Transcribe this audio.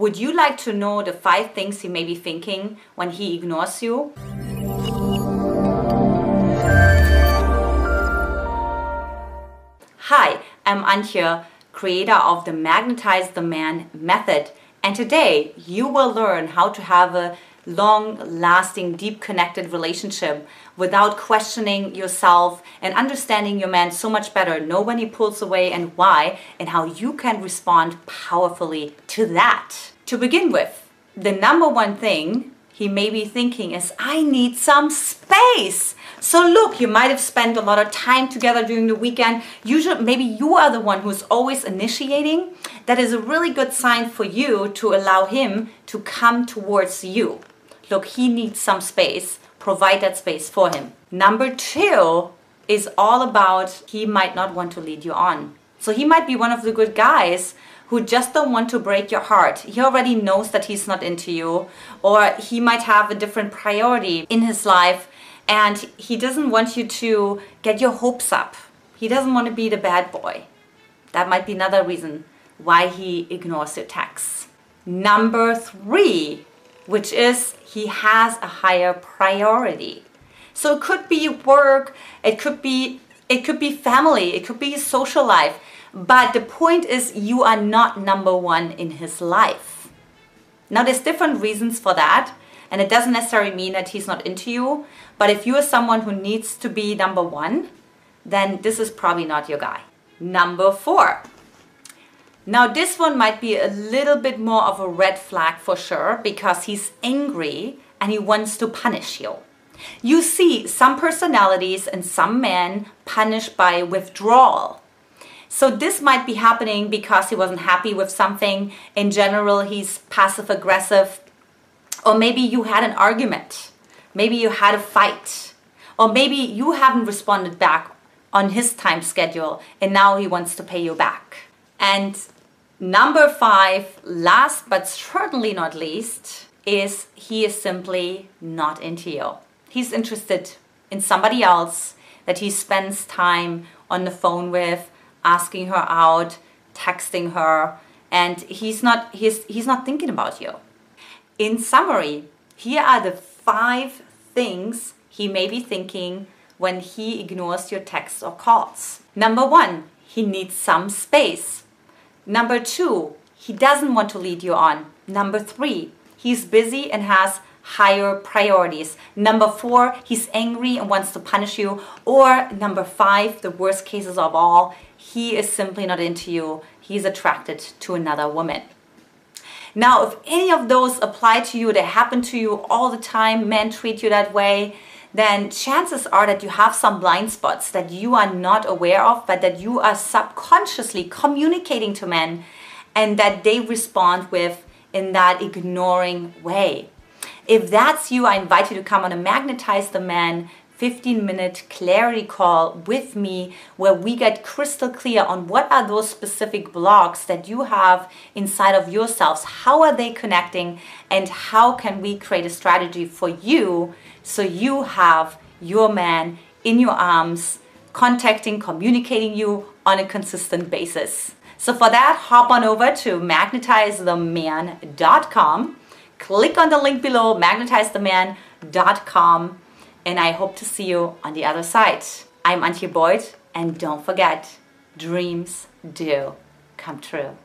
Would you like to know the five things he may be thinking when he ignores you? Hi, I'm Antje, creator of the Magnetize the Man method. And today you will learn how to have a long lasting, deep connected relationship without questioning yourself and understanding your man so much better. Know when he pulls away and why, and how you can respond powerfully to that. To begin with, the number one thing he may be thinking is, I need some space. So look, you might have spent a lot of time together during the weekend. Usually, maybe you are the one who's always initiating. That is a really good sign for you to allow him to come towards you. Look, he needs some space. Provide that space for him. Number two is all about he might not want to lead you on. So he might be one of the good guys who just don't want to break your heart. He already knows that he's not into you, or he might have a different priority in his life, and he doesn't want you to get your hopes up. He doesn't want to be the bad boy. That might be another reason why he ignores your texts. Number three, which is he has a higher priority. So it could be work, it could be it could be family, it could be social life. But the point is, you are not number one in his life. Now, there's different reasons for that, and it doesn't necessarily mean that he's not into you. But if you are someone who needs to be number one, then this is probably not your guy. Number four. Now, this one might be a little bit more of a red flag for sure because he's angry and he wants to punish you. You see, some personalities and some men punish by withdrawal. So this might be happening because he wasn't happy with something. In general, he's passive aggressive. Or maybe you had an argument. Maybe you had a fight. Or maybe you haven't responded back on his time schedule and now he wants to pay you back. And number five, last but certainly not least, is he is simply not into you. He's interested in somebody else that he spends time on the phone with asking her out, texting her, and he's not he's he's not thinking about you. In summary, here are the five things he may be thinking when he ignores your texts or calls. Number 1, he needs some space. Number 2, he doesn't want to lead you on. Number 3, he's busy and has higher priorities. Number four, he's angry and wants to punish you. Or number five, the worst cases of all, he is simply not into you. He's attracted to another woman. Now, if any of those apply to you, they happen to you all the time, men treat you that way, then chances are that you have some blind spots that you are not aware of, but that you are subconsciously communicating to men and that they respond with in that ignoring way. If that's you, I invite you to come on a Magnetize the Man 15 minute clarity call with me where we get crystal clear on what are those specific blocks that you have inside of yourselves. How are they connecting? And how can we create a strategy for you so you have your man in your arms, contacting, communicating you on a consistent basis? So, for that, hop on over to magnetizetheman.com, click on the link below, magnetizetheman.com and I hope to see you on the other side. I'm Antje Boyd, and don't forget, dreams do come true.